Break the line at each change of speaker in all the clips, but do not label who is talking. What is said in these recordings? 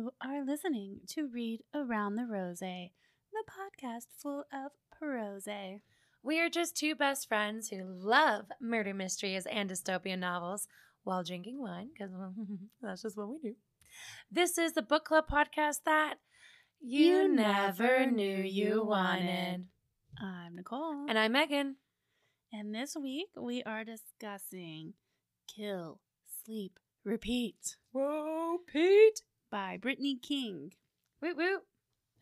You are listening to Read Around the Rose, the podcast full of prose.
We are just two best friends who love murder mysteries and dystopian novels while drinking wine, because that's just what we do. This is the book club podcast that you, never knew you wanted.
I'm Nicole.
And I'm Megan.
And this week we are discussing Kill, Sleep, Repeat
Whoa, Pete.
By Brittany King.
Woo woo.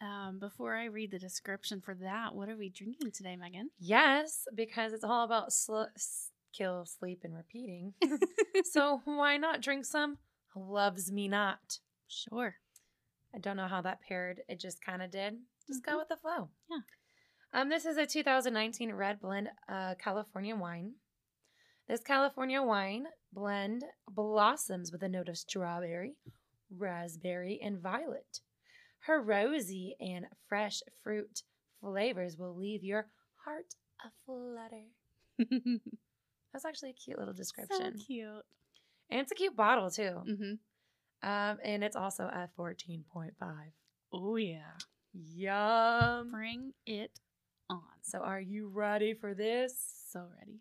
Um, before I read the description for that, what are we drinking today, Megan?
Yes, because it's all about sl- s- kill, sleep, and repeating. so why not drink some Loves Me Not?
Sure.
I don't know how that paired. It just kind of did. Just
Mhm.
go with the flow.
Yeah.
Um, this is a 2019 red blend uh, California wine. This California wine blend blossoms with a note of strawberry, raspberry, and violet. Her rosy and fresh fruit flavors will leave your heart aflutter. That's actually a cute little description.
So cute.
And it's a cute bottle too.
Mm-hmm.
Um, and it's also a 14.5.
Oh, yeah.
Yum.
Bring it on.
So are you ready for this?
So ready.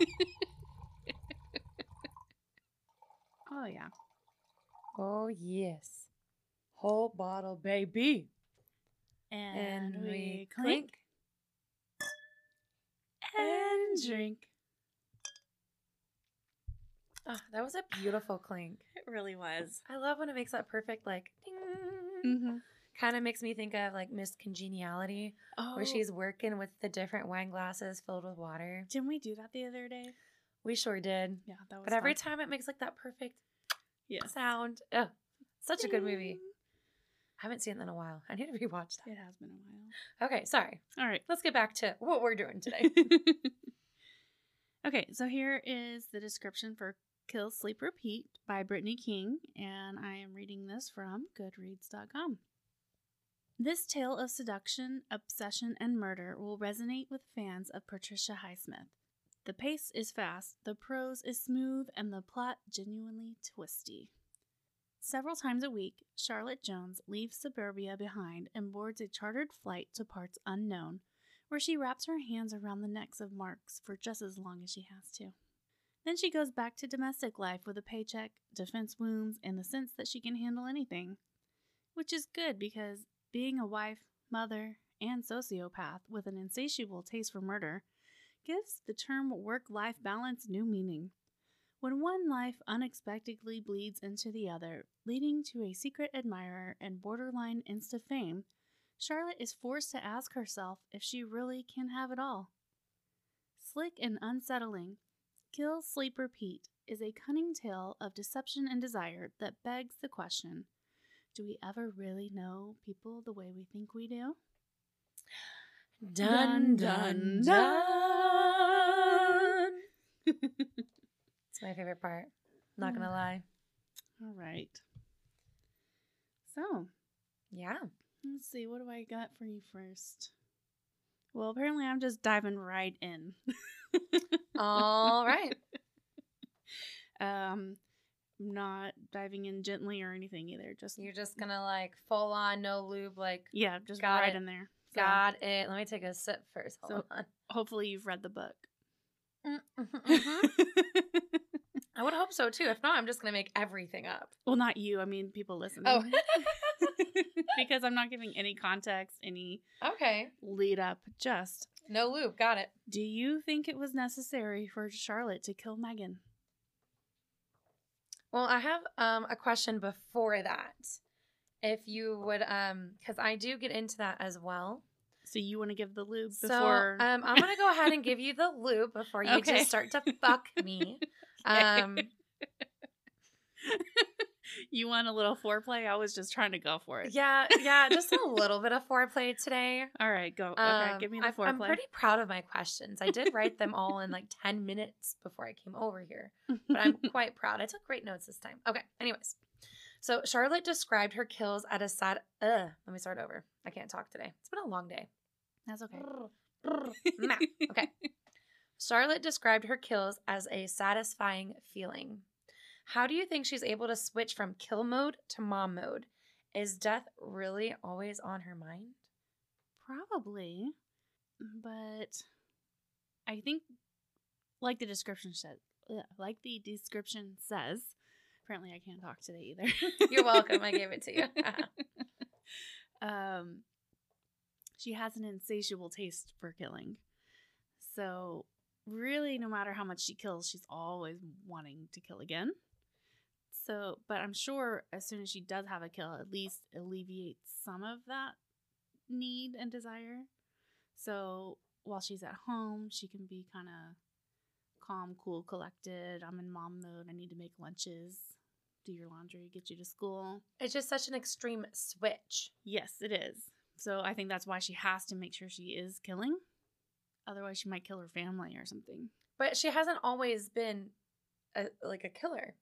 oh, yeah.
Oh yes. Whole bottle, baby.
And, we clink and drink.
Oh, that was a beautiful clink.
It really was.
I love when it makes that perfect like ding.
Mm-hmm.
Kind of makes me think of like Miss Congeniality,
Oh,
where she's working with the different wine glasses filled with water.
Didn't we do that the other day?
We sure did.
Yeah, that was.
But every
fun.
time it makes like that perfect
yes.
sound. Oh, such a good movie.
I
haven't seen it in a while. I need to rewatch that.
It has been a while.
Okay, sorry.
All right.
Let's get back to what we're doing today.
okay, so here is the description for Kill Sleep Repeat by Brittany King, and I am reading this from Goodreads.com. This tale of seduction, obsession, and murder will resonate with fans of Patricia Highsmith. The pace is fast, the prose is smooth, and the plot genuinely twisty. Several times a week, Charlotte Jones leaves suburbia behind and boards a chartered flight to parts unknown, where she wraps her hands around the necks of marks for just as long as she has to. Then she goes back to domestic life with a paycheck, defense wounds, and the sense that she can handle anything. Which is good because being a wife, mother, and sociopath with an insatiable taste for murder gives the term work life balance new meaning. When one life unexpectedly bleeds into the other, leading to a secret admirer and borderline insta fame, Charlotte is forced to ask herself if she really can have it all. Slick and unsettling, Kill, Sleep, Repeat is a cunning tale of deception and desire that begs the question do we ever really know people the way we think we do?
Dun dun dun. It's my favorite part. Not gonna lie.
All right. So,
Yeah.
let's see, what do I got for you first? Well, apparently I'm just diving right in.
All right.
um, not diving in gently or anything either. Just
You're just gonna like full on no lube, like
yeah, just
Got
right
it.
in there. So,
got it. Let me take a sip first. Hold
So-
on.
hopefully you've read the book.
Mhm. I would hope so too. If not, I'm just gonna make everything up.
well, not you. I mean, people listening.
Oh.
because I'm not giving any context, any
okay.
lead up. Just,
No loop. Got it.
do you think it was necessary for Charlotte to kill Megan?
Well, I have um a question before that. If you would um because I do get into that as well.
So you want to give the lube
So
before?
um I'm gonna go ahead and give you the loop before you
Okay.
just start to fuck me. Um
you want a little foreplay? I was just trying to go for it.
yeah, yeah, just a little bit of foreplay today.
All right, go. Okay,
Um,
give me the foreplay.
I'm pretty proud of my questions. I did write them all in like 10 minutes before I came over here, but I'm quite proud. I took great notes this time. Okay, anyways. So Charlotte described her kills at a sad. Ugh, let me start over. I can't talk today. It's been a long day.
That's okay.
Okay. Charlotte described her kills as a satisfying feeling. How do you think she's able to switch from kill mode to mom mode? Is death really always on her mind?
Probably. But I think like the description said like the description says. Apparently I can't talk today either.
You're welcome. I gave it to you.
um she has an insatiable taste for killing. So really no matter how much she kills, she's always wanting to kill again. So, but I'm sure as soon as she does have a kill, at least alleviates some of that need and desire. So while she's at home, she can be kind of calm, cool, collected. I'm in mom mode. I need to make lunches, do your laundry, get you to school.
It's just such an extreme switch.
Yes, it is. So I think that's why she has to make sure she is killing. Otherwise, she might kill her family or something.
But she hasn't always been a, like a killer.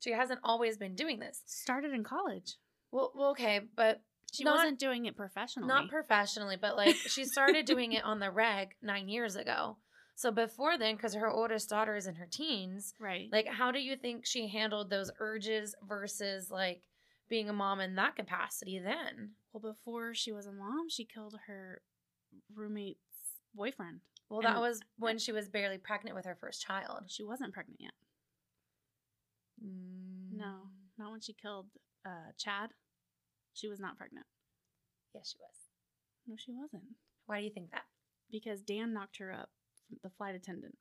She hasn't always been doing this.
Started in college.
Well, well okay, but
She
Not-
wasn't doing it professionally.
not professionally, but like she started doing it on the reg nine years ago. So before then, because her oldest daughter is in her teens,
right.
like how do you think she handled those urges versus like being a mom in that capacity then?
well, before she was a mom, she killed her roommate's boyfriend.
Well, that
And-
was when she was barely pregnant with her first child.
She wasn't pregnant yet.
Mm.
No, not when she killed uh, Chad. She was not pregnant.
Yes, she was.
No, she wasn't.
Why do you think that?
Because Dan knocked her up, the flight attendant.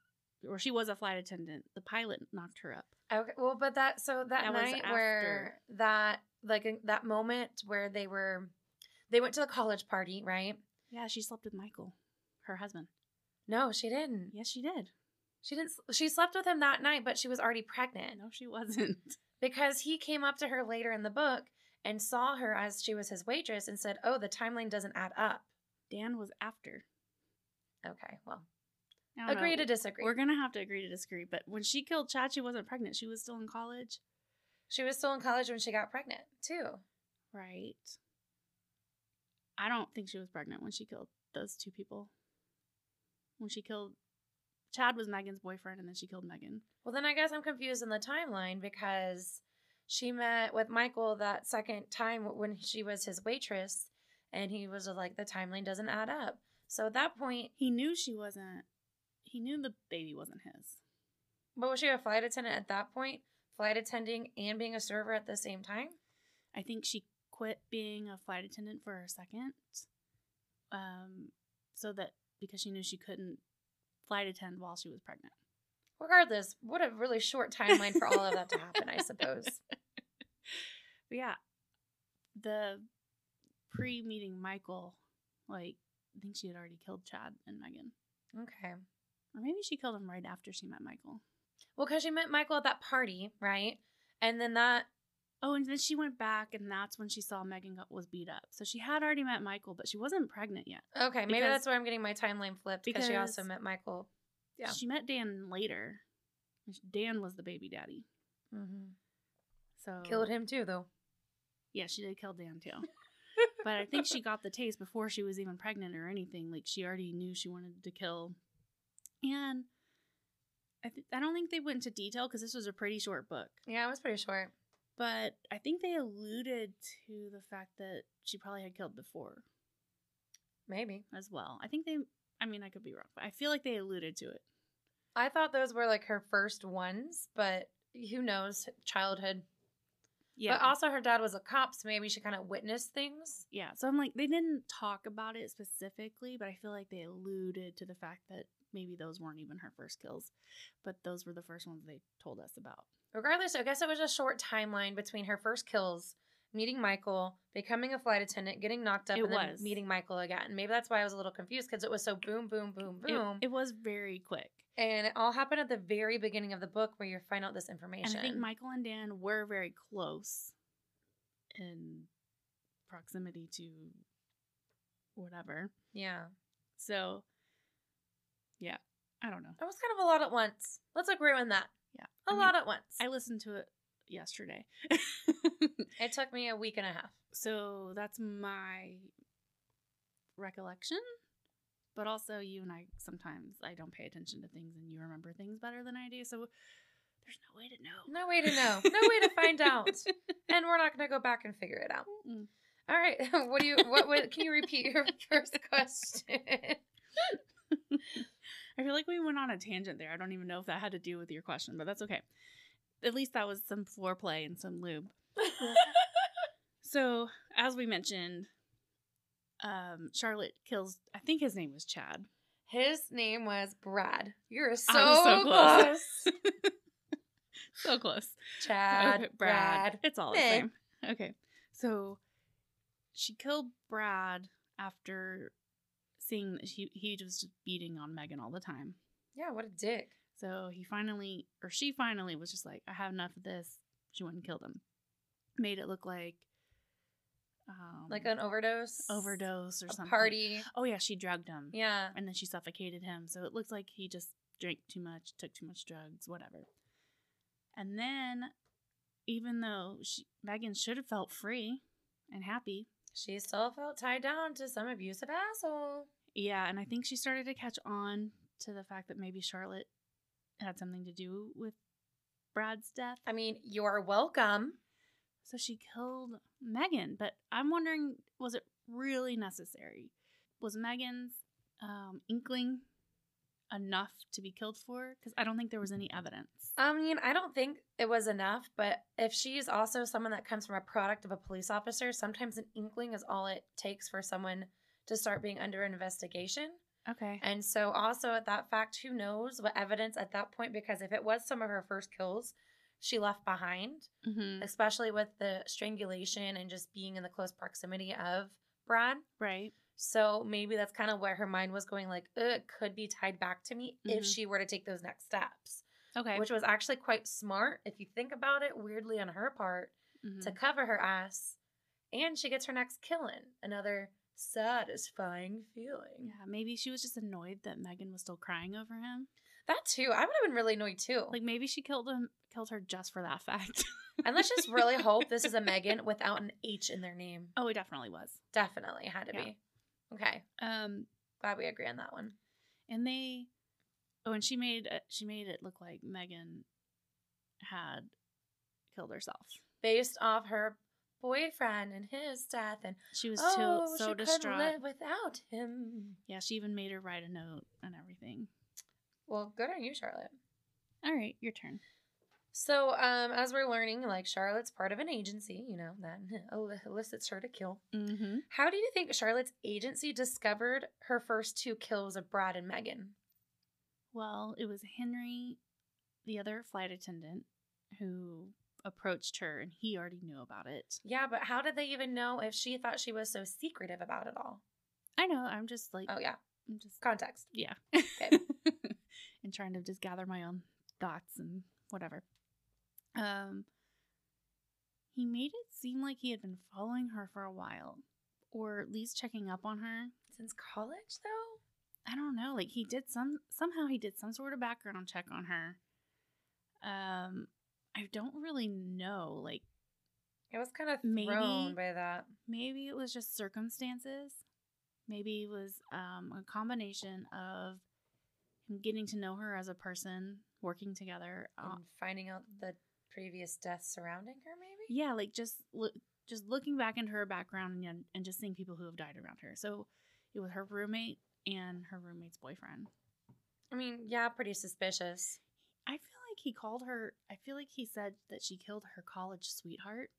Or she was a flight attendant. The pilot knocked her up.
Okay, well, but that so that,
That
night where that like that moment where they were, they went to the college party, right?
Yeah, she slept with Michael, her husband.
No, she didn't.
Yes, she did.
She didn't. She slept with him that night, but she was already pregnant
No, she wasn't.
because he came up to her later in the book and saw her as she was his waitress and said, "Oh, the timeline doesn't add up."
Dan was after.
Okay, well, agree
know.
to disagree.
We're gonna have to agree to disagree. But when she killed Chad, she wasn't pregnant. She was still in college.
she was still in college when she got pregnant too.
Right. I don't think she was pregnant when she killed those two people. When she killed Chad was Megan's boyfriend and then she killed Megan.
Well, then I guess I'm confused in the timeline because she met with Michael that second time when she was his waitress, and he was like, the timeline doesn't add up. So at that point,
He knew she wasn't he knew the baby wasn't his.
but was she a flight attendant at that point? Flight attending and being a server at the same time?
I think she quit being a flight attendant for a second. Um so that because she knew she couldn't flight attend while she was pregnant.
Regardless, what a really short timeline for all of that to happen, I suppose.
But yeah, the pre meeting Michael, like, I think she had already killed Chad and Megan.
Okay.
Or maybe she killed him right after she met Michael.
Well, because she met Michael at that party, right? And then that,
Oh, and then she went back, and that's when she saw Megan got, was beat up. So she had already met Michael, but she wasn't pregnant yet.
okay, maybe that's where I'm getting my timeline flipped because she also met Michael. Yeah.
She met Dan later. Dan was the baby daddy.
Mm-hmm.
So
Killed him too, though.
Yeah, she did kill Dan too. but I think she got the taste before she was even pregnant or anything. Like she already knew she wanted to kill. And I th- I don't think they went into detail because this was a pretty short book.
Yeah, it was pretty short.
But I think they alluded to the fact that she probably had killed before
Maybe.
as well. I think they. I mean, I could be wrong, but I feel like they alluded to it.
I thought those were like her first ones, but who knows? Childhood.
Yeah.
But also, her dad was a cop, so maybe she kind of witnessed things.
yeah. So I'm like, they didn't talk about it specifically, but I feel like they alluded to the fact that maybe those weren't even her first kills, but those were the first ones they told us about.
Regardless, I guess it was a short timeline between her first kills, meeting Michael, becoming a flight attendant, getting knocked up,
It
and then
was.
meeting Michael again. Maybe that's why I was a little confused because it was so boom, boom, boom,
It-
boom.
It, was very quick.
and it all happened at the very beginning of the book where you find out this information.
And I think Michael and Dan were very close in proximity to whatever.
yeah.
So, yeah, I don't know.
It was kind of a lot at once. Let's agree on that.
Yeah.
A
I mean,
lot at once.
I listened to it yesterday.
it took me a week and a half.
so that's my recollection. But also, you and I sometimes I don't pay attention to things, and you remember things better than I do. So There's no way to know.
No way to know. No way to find out. And we're not going to go back and figure it out.
Mm.
All right. What do you? What? what can you repeat your first question?
I feel like we went on a tangent there. I don't even know if that had to do with your question, but that's okay. At least that was some foreplay and some lube. So, as we mentioned, um, Charlotte kills. I think his name was Chad.
His name was Brad. You're so,
so
close.
close. so close.
Chad,
Okay,
Brad.
It's all the same. Okay. So she killed Brad after seeing that he, he was just beating on Megan all the time.
Yeah, what a dick.
So he finally, or she finally was just like, I have enough of this. She went and killed him. Made it look like um,
Like an overdose.
overdose or
A
something.
party.
Oh, yeah, she drugged him.
Yeah.
And then she suffocated him. So it looks like he just drank too much, took too much drugs, whatever. And then, even though she, Megan should have felt free and happy,
She still felt tied down to some abusive asshole.
Yeah, and I think she started to catch on to the fact that maybe Charlotte had something to do with Brad's death.
I mean, you're welcome.
So she killed Megan, but I'm wondering was it really necessary? Was Megan's um, inkling enough to be killed for? Because I don't think there was any evidence.
I mean, I don't think it was enough, but if she's also someone that comes from a product of a police officer, sometimes an inkling is all it takes for someone to start being under investigation.
Okay.
And so, also at that fact, who knows what evidence at that point? Because if it was some of her first kills she left behind,
Mm-hmm.
especially with the strangulation and just being in the close proximity of Brad.
Right.
So maybe that's kind of where her mind was going, like, it could be tied back to me if
Mhm.
she were to take those next steps.
Okay.
Which was actually quite smart if you think about it, weirdly on her part,
Mhm.
to cover her ass. And she gets her next killing. Another satisfying feeling.
yeah, maybe she was just annoyed that Megan was still crying over him.
That too. I would have been really annoyed too.
Like maybe she killed him, killed her just for that fact.
and let's just really hope this is a Megan without an H in their name.
oh, it definitely was.
Definitely had to
Yeah.
be. Okay.
Um,
Glad we agree on that one.
and they, oh, and she made it, she made it look like Megan had killed herself.
Based off her boyfriend and his death and
She was
oh,
too, so
she
distraught.
couldn't live without him.
Yeah, she even made her write a note and everything.
Well, good on you, Charlotte.
All right, your turn.
So, um, as we're learning, like Charlotte's part of an agency, you know, that elicits her to kill.
Mm-hmm.
How do you think Charlotte's agency discovered her first two kills of Brad and Megan?
Well, it was Henry, the other flight attendant, who approached her, and he already knew about it.
Yeah, but how did they even know if she thought she was so secretive about it all?
I know. I'm just like,
Oh, yeah.
I'm just
Context.
yeah,
Okay.
and trying to just gather my own thoughts and whatever. Um, he made it seem like he had been following her for a while, or at least checking up on her.
Since college, though?
I don't know. Like he did some somehow he did some sort of background check on her. Um, I don't really know. Like
It was kind of
Maybe-
by that.
maybe it was just circumstances. Maybe it was um, a combination of him getting to know her as a person, working together. Uh,
and finding out the previous deaths surrounding her, maybe?
yeah, like just look, just looking back into her background and and just seeing people who have died around her. So it was her roommate and her roommate's boyfriend.
I mean, yeah, pretty suspicious.
I feel he called her. I feel like he said that she killed her college sweetheart.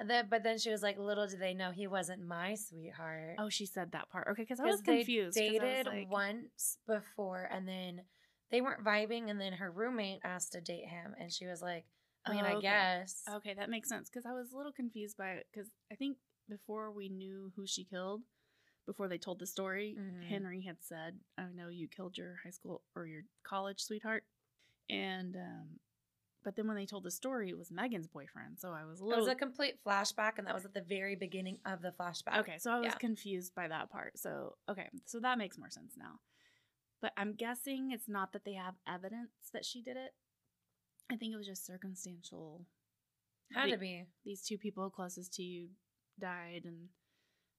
And then, but then she was like, "Little did they know he wasn't my sweetheart."
Oh, she said that part. Okay, because I was
they
confused. was
dated
like-
once before, and then they weren't vibing, and then her roommate asked to date him, and she was like, "I mean,
Oh,
I guess."
Okay, that makes sense because I was a little confused by it because I think before we knew who she killed, before they told the story,
Mhm.
Henry had said, "I know you killed your high school or your college sweetheart," and um, but then when they told the story, it was Megan's boyfriend. So I was a little.
It was a complete flashback, and that was at the very beginning of the flashback.
Okay, so I was
Yeah.
confused by that part. So, okay, so that makes more sense now. But I'm guessing it's not that they have evidence that she did it. I think it was just circumstantial.
had
The-
to be.
These two people closest to you died, and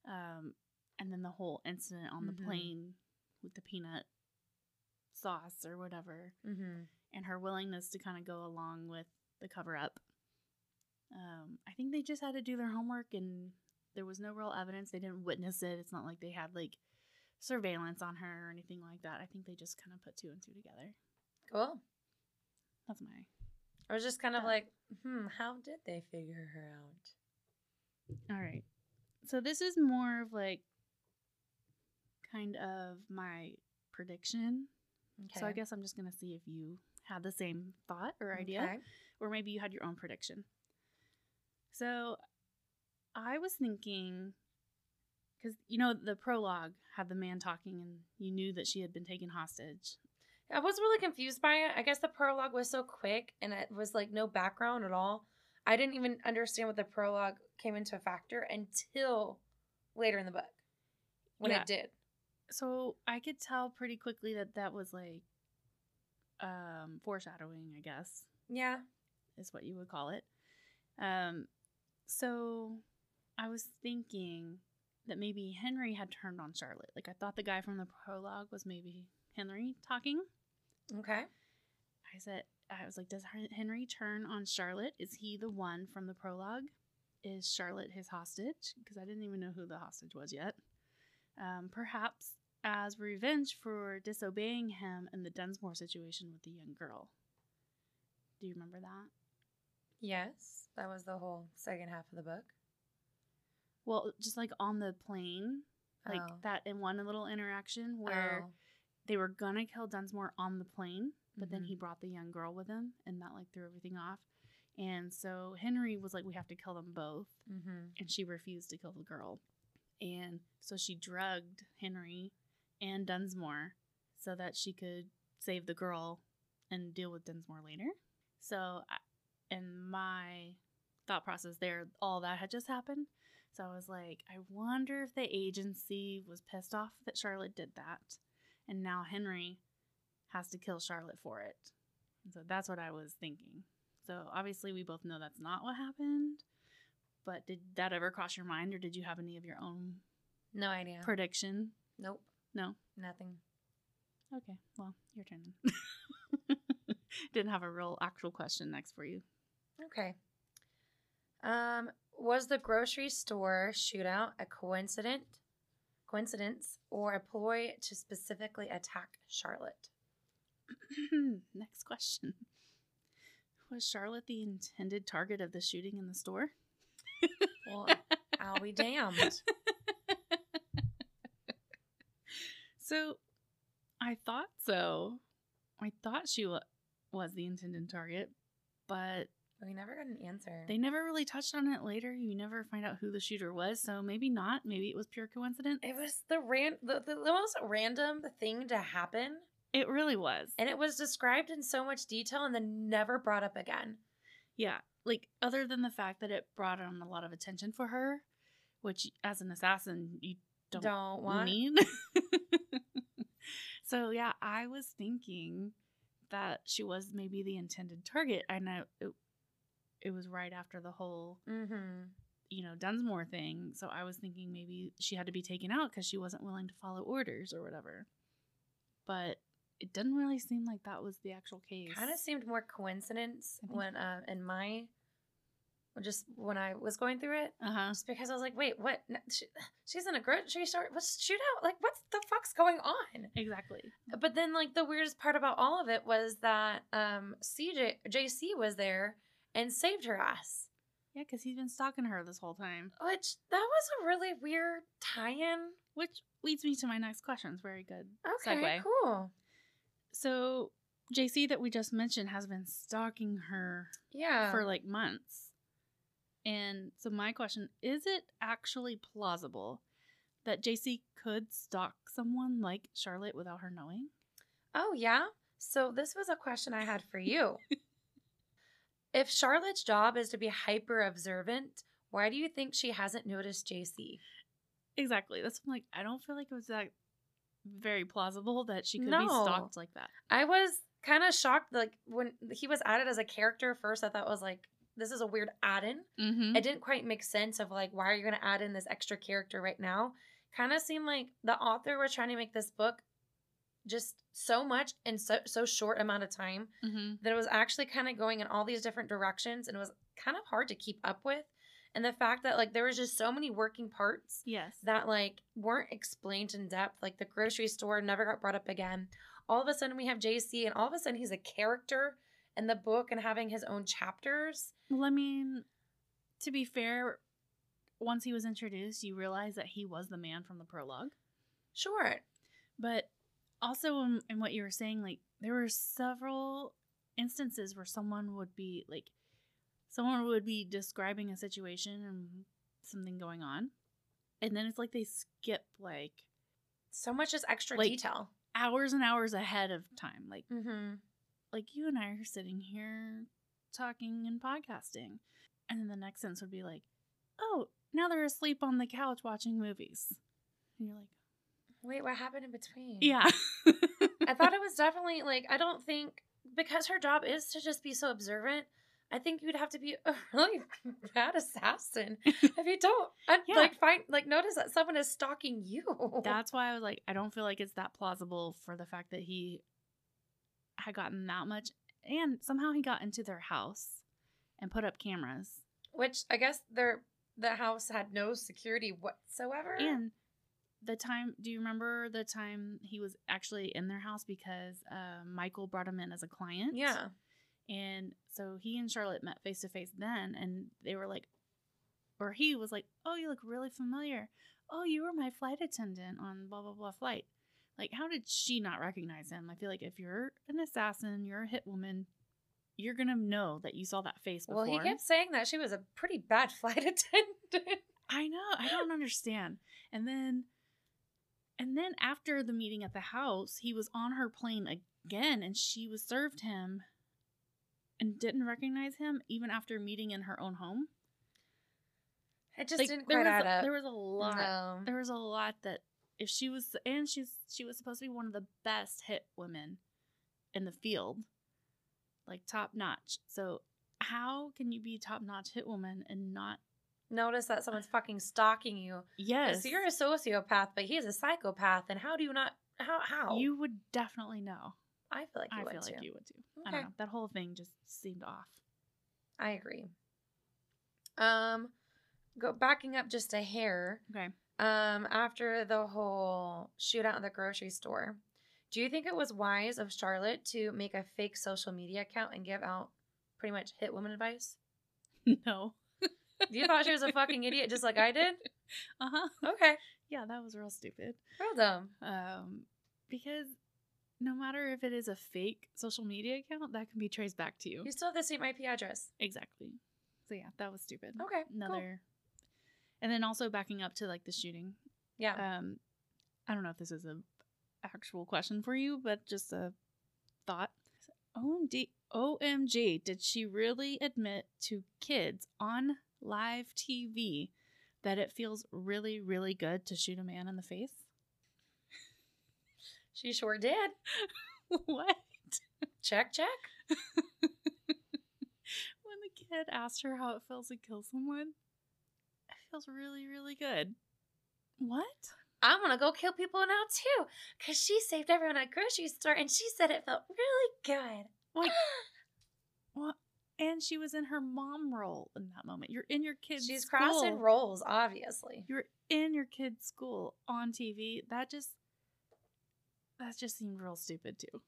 um, and then the whole incident on
Mhm.
the plane with the peanut sauce or whatever.
Mm-hmm.
And her willingness to kind of go along with the cover up. Um, I think they just had to do their homework and there was no real evidence. They didn't witness it. It's not like they had like surveillance on her or anything like that. I think they just kind of put two and two together.
Cool.
That's my.
I was just kind of
Yeah.
like, hmm, how did they figure her out?
All right. So this is more of like kind of my prediction. Okay. So I guess I'm just going to see if you had the same thought or idea.
Okay.
or maybe you had your own prediction. So I was thinking because you know the prologue had the man talking and you knew that she had been taken hostage.
I was really confused by it. I guess the prologue was so quick and it was like no background at all. I didn't even understand what the prologue came into a factor until later in the book when
Yeah.
it did.
So I could tell pretty quickly that that was like um foreshadowing, I guess.
Yeah.
is what you would call it. Um, so I was thinking that maybe Henry had turned on Charlotte. Like I thought the guy from the prologue was maybe Henry talking.
Okay.
I said, I was like, does Henry turn on Charlotte? Is he the one from the prologue? Is Charlotte his hostage? Because I didn't even know who the hostage was yet. Um, perhaps as revenge for disobeying him in the Dunsmore situation with the young girl. Do you remember that?
Yes. That was the whole second half of the book.
Well, just like on the plane, like
Oh.
that in one little interaction where
Oh.
they were gonna kill Dunsmore on the plane, but then
Mhm.
he brought the young girl with him, and that like threw everything off. And so Henry was like, "We have to kill them both,"
Mm-hmm.
and she refused to kill the girl, and so she drugged Henry and Dunsmore so that she could save the girl and deal with Dunsmore later. So, in my thought process there, all that had just happened. So I was like, I wonder if the agency was pissed off that Charlotte did that. And now Henry has to kill Charlotte for it. And so that's what I was thinking. So obviously, we both know that's not what happened. But did that ever cross your mind, or did you have any of your own
No idea.
prediction?
nope.
No.
Nothing.
Okay, well, your turn then. Didn't have a real actual question next for you.
Okay. Um, was the grocery store shootout a coincidence, coincidence, or a ploy to specifically attack Charlotte?
next question. Was Charlotte the intended target of the shooting in the store?
Well, I'll be damned.
So, I thought so. I thought she wa- was the intended target, but
We never got an answer.
they never really touched on it later. You never find out who the shooter was, so maybe not. Maybe it was pure coincidence.
it was the ran the, the, the most random thing to happen,
It really was.
and it was described in so much detail and then never brought up again.
Yeah, like other than the fact that it brought on a lot of attention for her, which as an assassin you don't,
Don't, want.
need. so yeah, I was thinking that she was maybe the intended target. I know it, it was right after the whole
Mm-hmm.
you know Dunsmore thing, so I was thinking maybe she had to be taken out because she wasn't willing to follow orders or whatever. But it didn't really seem like that was the actual case.
Kind of seemed more coincidence when uh, in my just when I was going through it.
uh huh.
Just because I was like, wait, what? No, she, she's in a grocery store. What's shootout? Like, what the fuck's going on?
Exactly.
But then, like, the weirdest part about all of it was that um, CJ JC was there and saved her ass.
Yeah, because he's been stalking her this whole time.
Which that was a really weird tie-in.
Which leads me to my next question. It's very good.
Okay,
Segue.
cool.
So JC that we just mentioned has been stalking her
Yeah.
for like months. And so my question, is it actually plausible that JC could stalk someone like Charlotte without her knowing?
Oh, yeah. So this was a question I had for you. if Charlotte's job is to be hyper observant, why do you think she hasn't noticed JC?
Exactly. That's like I don't feel like it was that very plausible that she could be stalked like that.
I was kind of shocked. Like when he was added as a character first, I thought it was like, this is a weird add-in.
Mm-hmm.
It didn't quite make sense of like, why are you going to add in this extra character right now? Kind of seemed like the author was trying to make this book just so much in so so short amount of time
Mm-hmm.
that it was actually kind of going in all these different directions and it was kind of hard to keep up with. And the fact that like there was just so many working parts
Yes.
that like weren't explained in depth. Like the grocery store never got brought up again. All of a sudden we have JC and all of a sudden he's a character in the book and having his own chapters.
Well, I mean, to be fair, once he was introduced, you realize that he was the man from the prologue.
Sure.
But also, in, in what you were saying, like, there were several instances where someone would be, like, someone would be describing a situation and something going on. And then it's like they skip, like,
So much just extra
Like-
detail.
hours and hours ahead of time. Like,
Mm-hmm.
Like you and I are sitting here talking and podcasting. And then the next sentence would be like, oh, now they're asleep on the couch watching movies. And you're like,
Wait, what happened in between?
yeah.
I thought it was definitely like I don't think because her job is to just be so observant. I think you'd have to be a really bad assassin if you don't
Yeah.
like find like notice that someone is stalking you.
That's why I was like, I don't feel like it's that plausible for the fact that he had gotten that much. And somehow he got into their house and put up cameras.
which I guess their the house had no security whatsoever.
And the time, do you remember the time he was actually in their house because uh, Michael brought him in as a client?
yeah,
And so he and Charlotte met face to face then, and they were like, or he was like, "Oh, you look really familiar. Oh, you were my flight attendant on blah blah blah flight." Like, how did she not recognize him? I feel like if you're an assassin, you're a hit woman, you're gonna know that you saw that face before.
well, he kept saying that she was a pretty bad flight attendant.
I know. I don't understand. And then, and then after the meeting at the house, he was on her plane again, and she was served him, and didn't recognize him even after meeting in her own home.
It just
Like,
didn't
there
quite
was
add
a,
up.
There was a lot.
No.
There was a lot that if she was, and she's she was supposed to be one of the best hit women in the field, like top notch. So how can you be top notch hit woman and not?
Notice that someone's fucking stalking you.
Yes,
you're a sociopath, but he's a psychopath. And how do you not? How? How?
You would definitely know.
I feel like you
I
would
feel
too.
like you would too. I
Okay.
don't know. That whole thing just seemed off.
I agree. Um, go backing up just a hair.
Okay.
Um, after the whole shootout in the grocery store, do you think it was wise of Charlotte to make a fake social media account and give out pretty much hit woman advice?
no.
Do you thought she was a fucking idiot, just like I did.
Uh huh.
Okay,
Yeah, that was real stupid.
real dumb.
Um, because no matter if it is a fake social media account, that can be traced back to you.
You still have the same IP address.
Exactly. So yeah, that was stupid.
Okay.
Another. And then also backing up to like the shooting.
Yeah.
Um, I don't know if this is a actual question for you, but just a thought. OMG, OMG, did she really admit to kids on live TV that it feels really, really good to shoot a man in the face?
she sure did.
what?
Check, check.
when the kid asked her how it feels to kill someone, feels really, really good. What?
I'm gonna go kill people now too, cause she saved everyone at a grocery store, and she said it felt really good.
Like, what? And she was in her mom role in that moment. You're in your kid's
She's
school.
crossing roles, obviously.
You're in your kid's school on TV. That just that just seemed real stupid too.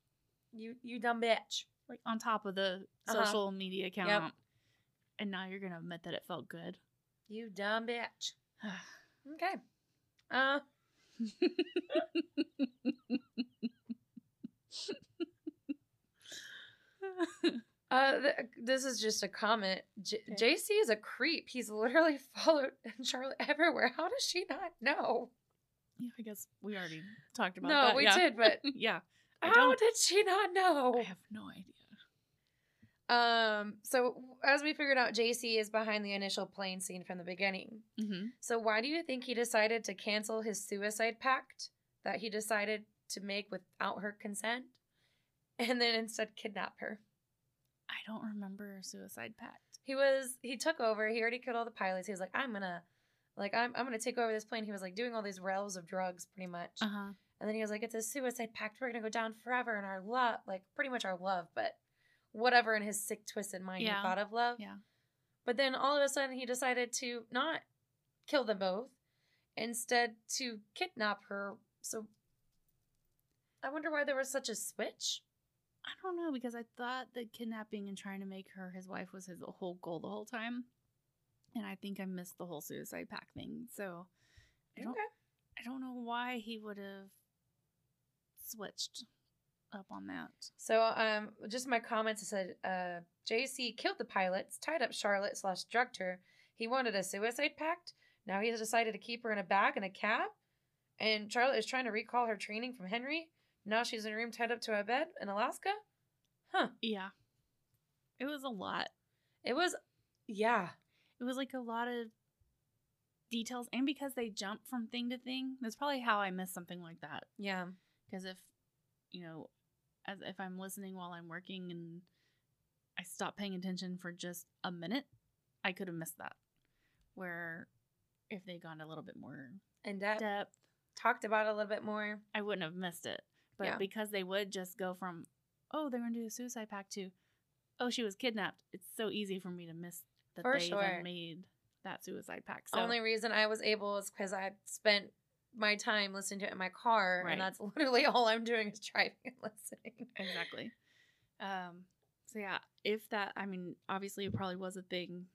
You you dumb bitch.
Like on top of the
Uh-huh.
social media account. And now you're gonna admit that it felt good.
You dumb bitch. Okay. Uh uh th- this is just a comment. J-
Okay.
JC is a creep. He's literally followed Charlotte everywhere. How does she not know?
yeah, I guess we already talked about
No,
that.
we
yeah.
did, but
yeah. I
how
don't-
did she not know?
I have no idea.
Um, so as we figured out, JC is behind the initial plane scene from the beginning.
Mm-hmm.
So why do you think he decided to cancel his suicide pact that he decided to make without her consent, and then instead kidnap her?
I don't remember a suicide pact.
He was he took over. He already killed all the pilots. He was like, I'm gonna, like, I'm I'm gonna take over this plane. He was like doing all these rails of drugs, pretty much.
Uh huh.
And then he was like, "It's a suicide pact. We're gonna go down forever in our love, like pretty much our love, but whatever in his sick, twisted mind
Yeah.
he thought of love."
Yeah.
But then all of a sudden he decided to not kill them both, instead to kidnap her. So I wonder why there was such a switch.
I don't know because I thought that kidnapping and trying to make her his wife was his whole goal the whole time, and I think I missed the whole suicide pact thing. So I don't, I don't know why he would have switched up on that.
So, um, just my comments I said, uh, JC killed the pilots, tied up Charlotte slash drugged her. He wanted a suicide pact. Now he has decided to keep her in a bag in a cab. And Charlotte is trying to recall her training from Henry. Now she's in a room tied up to a bed in Alaska. Huh.
Yeah, it was a lot.
It was, yeah.
It was like a lot of details, and because they jump from thing to thing, that's probably how I missed something like that.
Yeah.
Because if you know, as if I'm listening while I'm working and I stop paying attention for just a minute, I could have missed that. Where if they gone a little bit more
And depth.
depth,
Talked about a little bit more.
I wouldn't have missed it. But
Yeah.
because they would just go from, oh, they're going to do a suicide pact to, oh, she was kidnapped. It's so easy for me to miss that
For
they
sure.
even made that suicide pact. So the
Only reason I was able is because I spent my time listening to it in my car.
Right.
And that's literally all I'm doing is driving and listening.
exactly. Um. So yeah, if that, I mean, obviously it probably was a thing.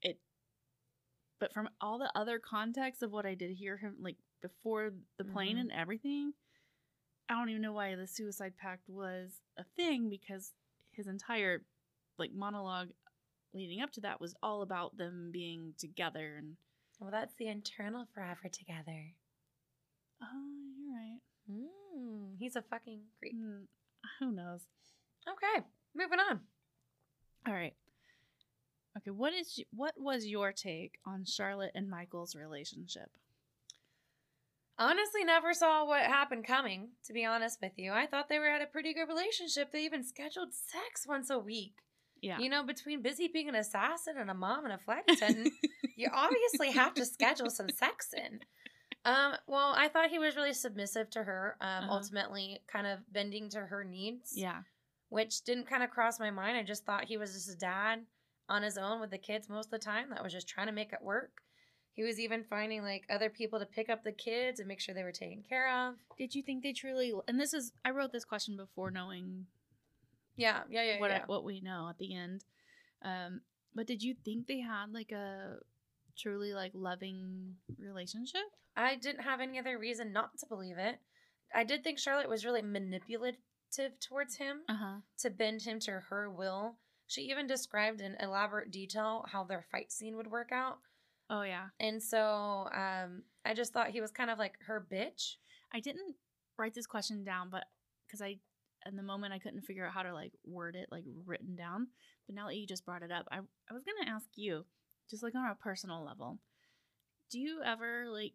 It, but from all the other context of what I did hear him like before the plane
Mhm.
and everything, I don't even know why the suicide pact was a thing because his entire like monologue leading up to that was all about them being together and
Well, that's the internal forever together.
oh, you're right.
Mm, he's a fucking creep.
Hmm, who knows?
Okay, moving on.
All right. Okay, what is what was your take on Charlotte and Michael's relationship?
Honestly, never saw what happened coming, to be honest with you. I thought they were at a pretty good relationship. They even scheduled sex once a week.
Yeah.
You know, between busy being an assassin and a mom and a flight attendant, you obviously have to schedule some sex in. Um, well, I thought he was really submissive to her, um,
Uh-huh.
ultimately kind of bending to her needs.
yeah.
which didn't kind of cross my mind. I just thought he was just a dad on his own with the kids most of the time that was just trying to make it work. He was even finding like other people to pick up the kids and make sure they were taken care of.
Did you think they truly and this is I wrote this question before knowing
Yeah, yeah, yeah,
what
yeah.
what we know at the end. Um but did you think they had like a truly like loving relationship?
I didn't have any other reason not to believe it. I did think Charlotte was really manipulative towards him
Uh-huh.
to bend him to her will. She even described in elaborate detail how their fight scene would work out.
Oh yeah.
And so um, I just thought he was kind of like her bitch.
I didn't write this question down, but because I, in the moment, I couldn't figure out how to like word it, like written down. But now that you just brought it up, I, I was gonna ask you, just like on a personal level, do you ever like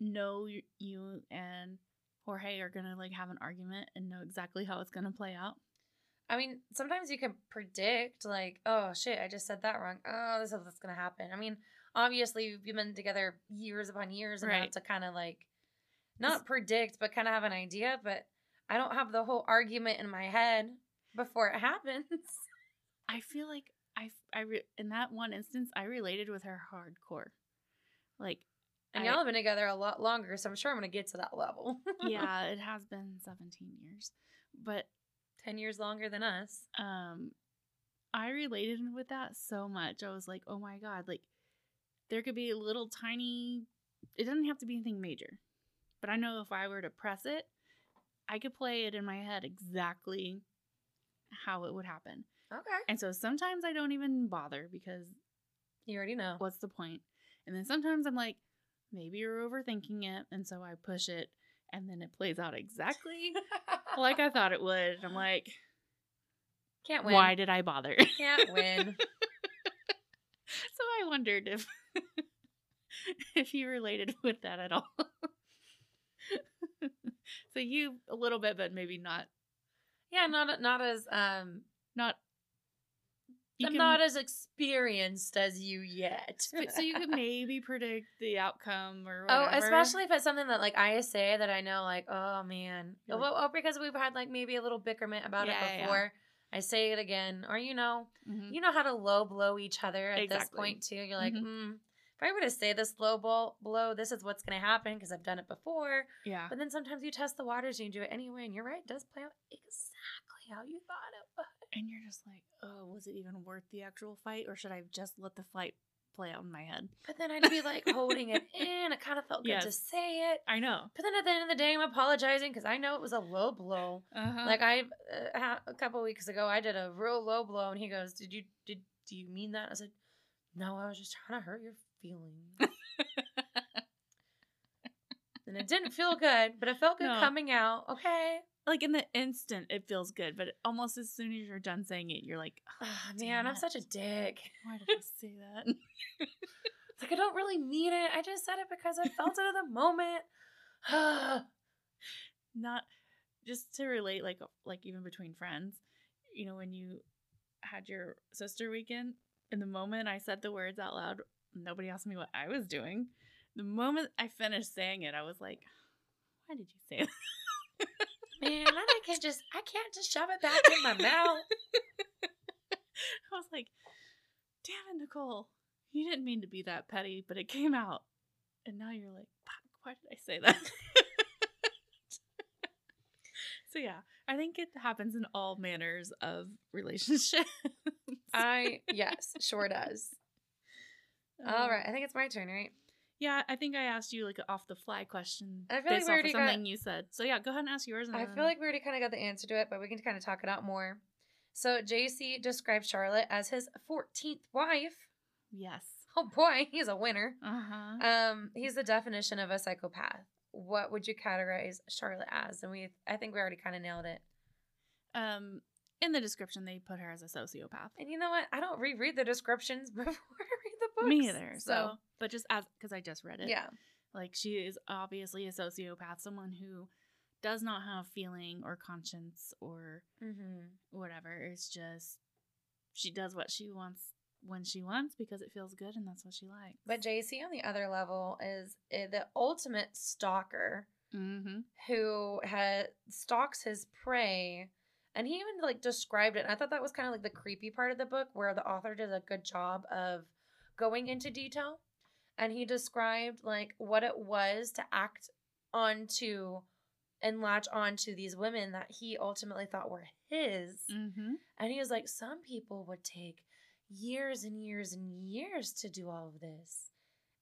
know you, and Jorge are gonna like have an argument and know exactly how it's gonna play out?
I mean, sometimes you can predict, like, oh shit, I just said that wrong. Oh, this is what's gonna happen. I mean, obviously, you've been together years upon years and have to kind of like, not predict, but kind of have an idea. But I don't have the whole argument in my head before it happens.
I feel like I, I re- in that one instance, I related with her hardcore. Like,
And
I-
y'all have been together a lot longer, so I'm sure I'm gonna get to that level.
yeah, it has been 17 years, but
ten years longer than us.
um I related with that so much. I was like, "Oh my god, like there could be a little tiny it doesn't have to be anything major. But I know if I were to press it, I could play it in my head exactly how it would happen.
Okay,
And so sometimes I don't even bother because
you already know.
what's the point? And then sometimes I'm like, maybe you're overthinking it, and so I push it and then it plays out exactly like I thought it would. And I'm like,
Can't win.
why did I bother?
Can't win.
so I wondered if if you related with that at all. So you a little bit, but maybe not
yeah, not not as um
not
I'm
can-
not as experienced as you yet.
so you could maybe predict the outcome or whatever.
Oh, especially if it's something that like I say that I know, like, oh man,
You're
well, oh, because we've had like maybe a little bickerment about
Yeah, yeah,
it
yeah.
before. I say it again, or you know,
Mhm.
you know how to low blow each other at this point too. You're like,
Mhm.
mm, if I were to say this low blow, blow, this is what's going to happen because I've done it before.
yeah.
But then sometimes you test the waters and you do it anyway, and you're right, it does play out exactly how you thought it would.
And you're just like, oh, was it even worth the actual fight, or should I just let the fight play out in my head?
But then I'd be like holding it in. It kind of felt good to say it.
I know.
But then at the end of the day, I'm apologizing because I know it was a low blow.
Uh-huh.
Like I, uh, a couple weeks ago, I did a real low blow, and he goes, "Did you did do you mean that?" I said, "No, I was just trying to hurt your feelings." and it didn't feel good, but it felt good
No.
coming out. Okay,
like in the instant, it feels good, but almost as soon as you're done saying it, you're like, oh, damn
man, I'm such a dick.
Why did I say that?
It's like I don't really mean it. I just said it because I felt it in the moment.
Not just to relate, like uh, like even between friends, you know, when you had your sister weekend, in the moment I said the words out loud, nobody asked me what I was doing. The moment I finished saying it, I was like, why did you say that?
man, I can't just I can't just shove it back in my mouth.
I was like, damn it, Nicole. You didn't mean to be that petty, but it came out. And now you're like, fuck, why did I say that? so yeah, I think it happens in all manners of relationships.
I yes, sure does. All right, I think it's my turn, right?
Yeah, I think I asked you like an off the fly question
I feel like we already got-
something you said. So yeah, go ahead and ask yours. And
I
then-
feel like we already kind of got the answer to it, but we can kind of talk it out more. So JC described Charlotte as his 14th wife.
yes.
Oh boy, he's a winner.
Uh huh.
Um, he's the definition of a psychopath. What would you categorize Charlotte as? And we, I think we already kind of nailed it.
Um, in the description they put her as a sociopath.
And you know what? I don't reread the descriptions before I read the books.
Me either. So, but just as because I just read it.
yeah,
Like she is obviously a sociopath, someone who does not have feeling or conscience or
mm-hmm.
whatever. It's just she does what she wants when she wants because it feels good and that's what she likes.
but JC on the other level is uh, the ultimate stalker.
mm-hmm.
who had stalks his prey and he even like described it and i thought that was kind of like the creepy part of the book where the author did a good job of going into detail and he described like what it was to act onto and latch onto these women that he ultimately thought were his.
Mm-hmm.
and he was like some people would take years and years and years to do all of this.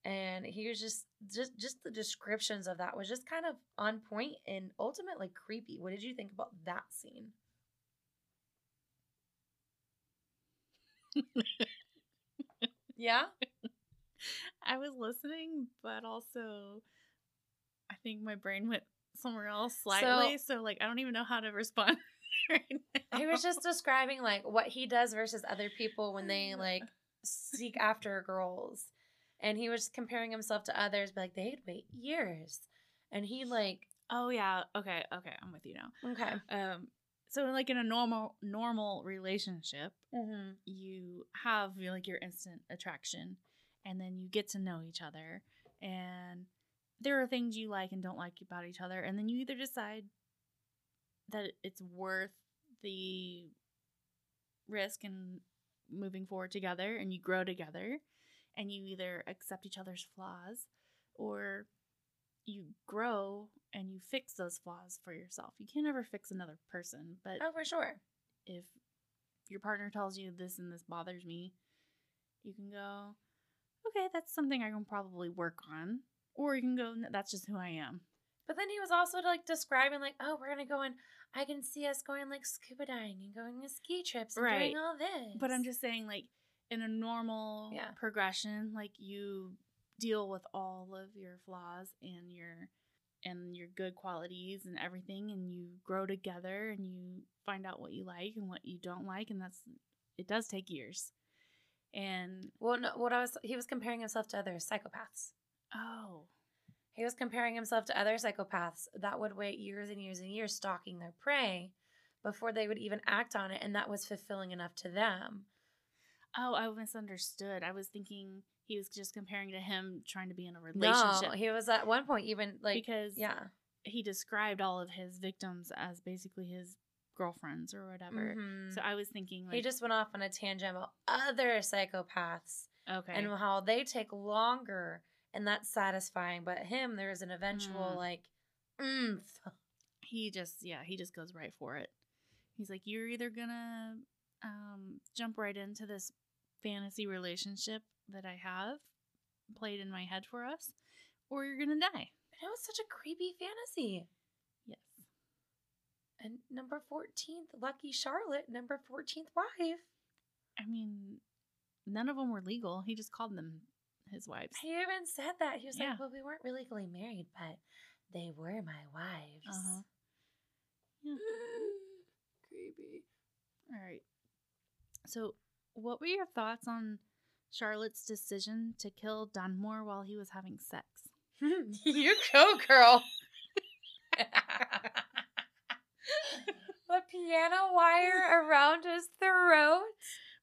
And he was just just just the descriptions of that was just kind of on point and ultimately creepy. What did you think about that scene yeah
I was listening, but also I think my brain went somewhere else slightly. So, like I don't even know how to respond right now.
he was just describing like what he does versus other people when they like seek after girls and he was comparing himself to others but like they'd wait years and he like
Oh yeah. Okay. Okay. I'm with you now.
okay
Um. So like in a normal normal relationship,
mm-hmm.
you have you know, like your instant attraction and then you get to know each other and there are things you like and don't like about each other and then you either decide that it's worth the risk and moving forward together and you grow together and you either accept each other's flaws or you grow and you fix those flaws for yourself. You can't ever fix another person, but
oh for sure
if your partner tells you this and this bothers me, you can go, okay, that's something I can probably work on. Or you can go, "No, that's just who I am.
But then he was also like describing like, oh, we're gonna go and I can see us going like scuba diving and going to ski trips and
Right.
doing all this.
But I'm just saying, like, in a normal
Yeah.
progression, like you deal with all of your flaws and your and your good qualities and everything and you grow together and you find out what you like and what you don't like and that's it does take years. And
well, no, what I was he was comparing himself to other psychopaths.
oh,
He was comparing himself to other psychopaths that would wait years and years and years stalking their prey before they would even act on it, and that was fulfilling enough to them.
Oh, I misunderstood. I was thinking he was just comparing to him trying to be in a relationship
No, he was at one point even like
because
yeah.
he described all of his victims as basically his girlfriends or whatever.
Mhm.
So I was thinking like
he just went off on a tangent about other psychopaths
okay.
and how they take longer and that's satisfying. But him, there's an eventual
Mm.
like, oomph.
he just yeah he just goes right for it he's like you're either gonna um jump right into this fantasy relationship that i have played in my head for us or you're gonna die
It was such a creepy fantasy.
yes
And number 14th, Lucky Charlotte, number 14th wife.
i mean none of them were legal he just called them his wives
He even said that. He was
Yeah.
like, well, we weren't really legally married, but they were my wives.
Uh-huh. Yeah.
Creepy.
all right so what were your thoughts on charlotte's decision to kill dunmore while he was having sex
you go, girl. the piano wire around his throat.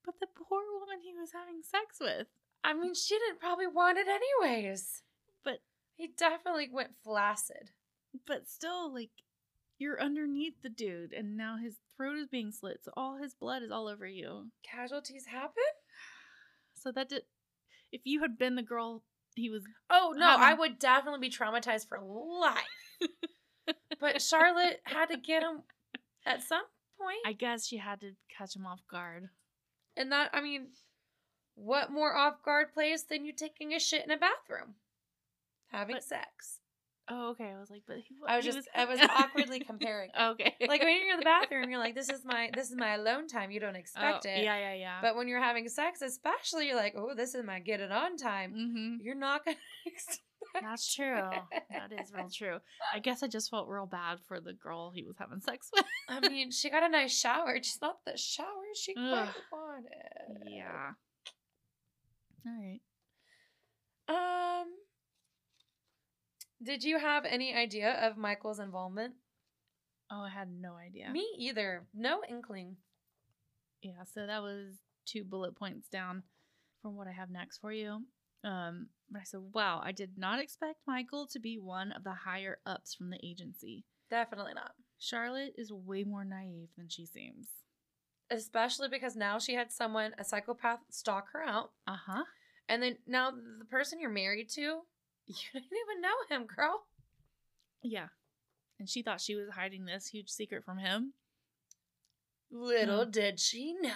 but the poor woman he was having sex with
I mean, she didn't probably want it anyways.
But-
he definitely went flaccid.
but still like you're underneath the dude and now his throat is being slit so all his blood is all over you
Casualties happen?
so that did if you had been the girl he was
Oh, no, I would definitely be traumatized for life. but Charlotte had to get him at some point.
i guess she had to catch him off guard
And that, I mean, what more off guard place than you taking a shit in a bathroom? Having
But-
sex.
Oh okay i was like but he,
I was just, I was awkwardly comparing.
okay
Like when you're in the bathroom, you're like, this is my, this is my alone time. You don't expect
Oh,
it.
yeah yeah yeah
But when you're having sex, especially, you're like, oh, this is my get it on time.
mm-hmm.
You're not expect
that's true that is real true i guess i just felt real bad for the girl he was having sex with
I mean, she got a nice shower, just not the shower she quite wanted.
yeah all right
Um, did you have any idea of Michael's involvement?
oh i had no idea
Me either. No inkling.
Yeah, so that was two bullet points down from what I have next for you. Um, but I said, wow, I did not expect Michael to be one of the higher ups from the agency.
Definitely not.
Charlotte is way more naive than she seems.
Especially because now she had someone, a psychopath, stalk her out.
Uh huh.
And then now the person you're married to, you didn't even know him, girl.
Yeah. And she thought she was hiding this huge secret from him.
Little
Hmm.
did she know.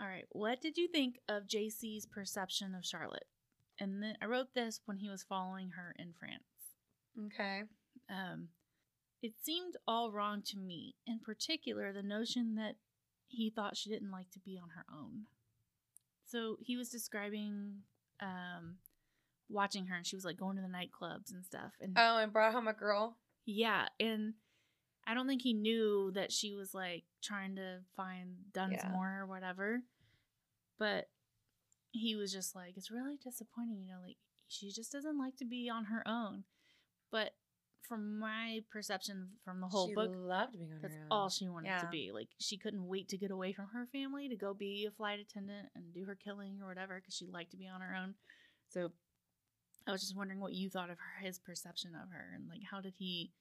All right, what did you think of JC's perception of Charlotte? And then I wrote this when he was following her in France.
Okay.
um, it seemed all wrong to me, in particular, the notion that he thought she didn't like to be on her own. So he was describing um, watching her, and she was like going to the nightclubs and stuff. And
Oh, and brought home a girl.
yeah, and I don't think he knew that she was like trying to find Dunsmore or whatever. But he was just like, it's really disappointing, you know, like she just doesn't like to be on her own. But from my perception from the whole
she
book,
loved being on
that's
her own.
all she wanted to be. Like she couldn't wait to get away from her family to go be a flight attendant and do her killing or whatever because she liked to be on her own. So I was just wondering what you thought of her, his perception of her, and like how did he,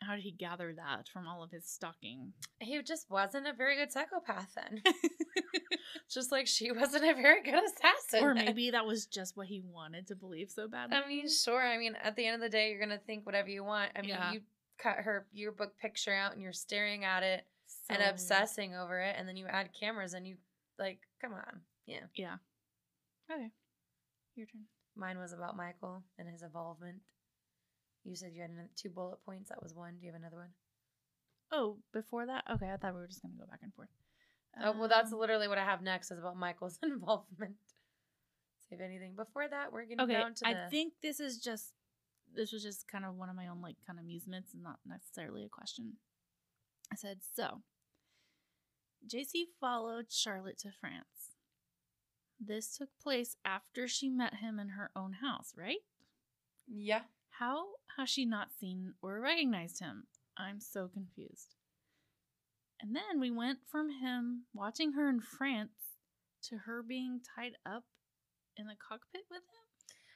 how did he gather that from all of his stalking?
He just wasn't a very good psychopath then. just like she wasn't a very good assassin.
or maybe that was just what he wanted to believe so badly.
I mean, sure. I mean, at the end of the day, you're gonna think whatever you want. I mean,
Yeah.
you cut her yearbook picture out and you're staring at it and
So weird.
obsessing over it, and then you add cameras and you like, come on, yeah.
Yeah. Okay. Your turn.
Mine was about Michael and his involvement. You said you had two bullet points. That was one. Do you have another one?
Oh, before that? Okay, I thought we were just gonna go back and forth.
oh, well, that's
Um,
literally what I have next is about Michael's involvement. Save anything before that. We're getting
okay.
down to the.
I think this is just this was just kind of one of my own like kind of amusements and not necessarily a question. I said so. JC followed Charlotte to France. This took place after she met him in her own house, right?
yeah.
How has she not seen or recognized him? I'm so confused. And then we went from him watching her in France to her being tied up in the cockpit with him.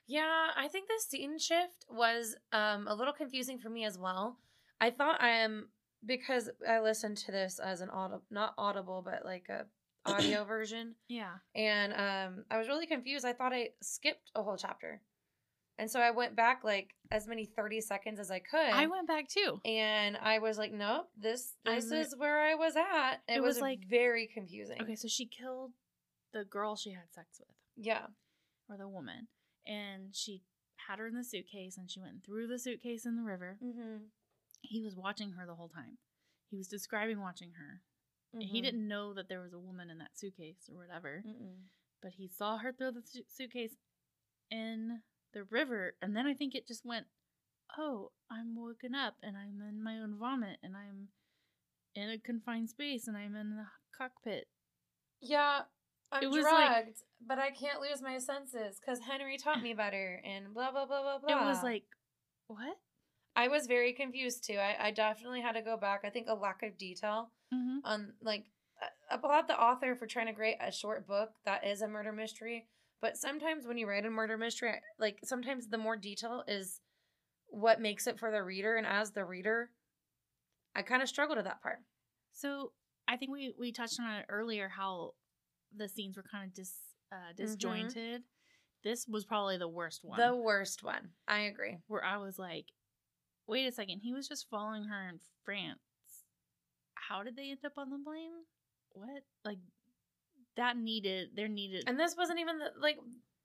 Yeah, I think the scene shift was um a little confusing for me as well. I thought I am because I listened to this as an audible, not audible, but like a audio version,
Yeah.
and um I was really confused. I thought I skipped a whole chapter, and so I went back like as many thirty seconds as I could.
I went back too.
and I was like, nope, this this
I'm-
is where I was at. It,
It
was,
was, like-
very confusing.
Okay, so she killed the girl she had sex with,
Yeah.
or the woman, and she had her in the suitcase, and she went and threw the suitcase in the river.
Mm-hmm.
He was watching her the whole time. He was describing watching her.
Mm-hmm.
He didn't know that there was a woman in that suitcase or whatever,
Mm-mm.
but he saw her throw the su- suitcase in the river, and then I think it just went, "Oh, I'm woken up, and I'm in my own vomit, and I'm in a confined space, and I'm in the cockpit."
Yeah, I'm
It was
drugged,
like-
but I can't lose my senses because Henry taught me better, and blah blah blah blah blah.
It was like, what?
I was very confused too. I, I definitely had to go back. I think a lack of detail
Mm-hmm.
on like I applaud the author for trying to create a short book that is a murder mystery. But sometimes when you write a murder mystery, like sometimes the more detail is what makes it for the reader, and as the reader, I kind of struggled at that part.
So I think we we touched on it earlier how the scenes were kind of dis uh, disjointed. This was probably the worst one.
The worst one. I agree.
where I was like, wait a second, he was just following her in France. How did they end up on the plane? What? Like that needed there needed
And this wasn't even the like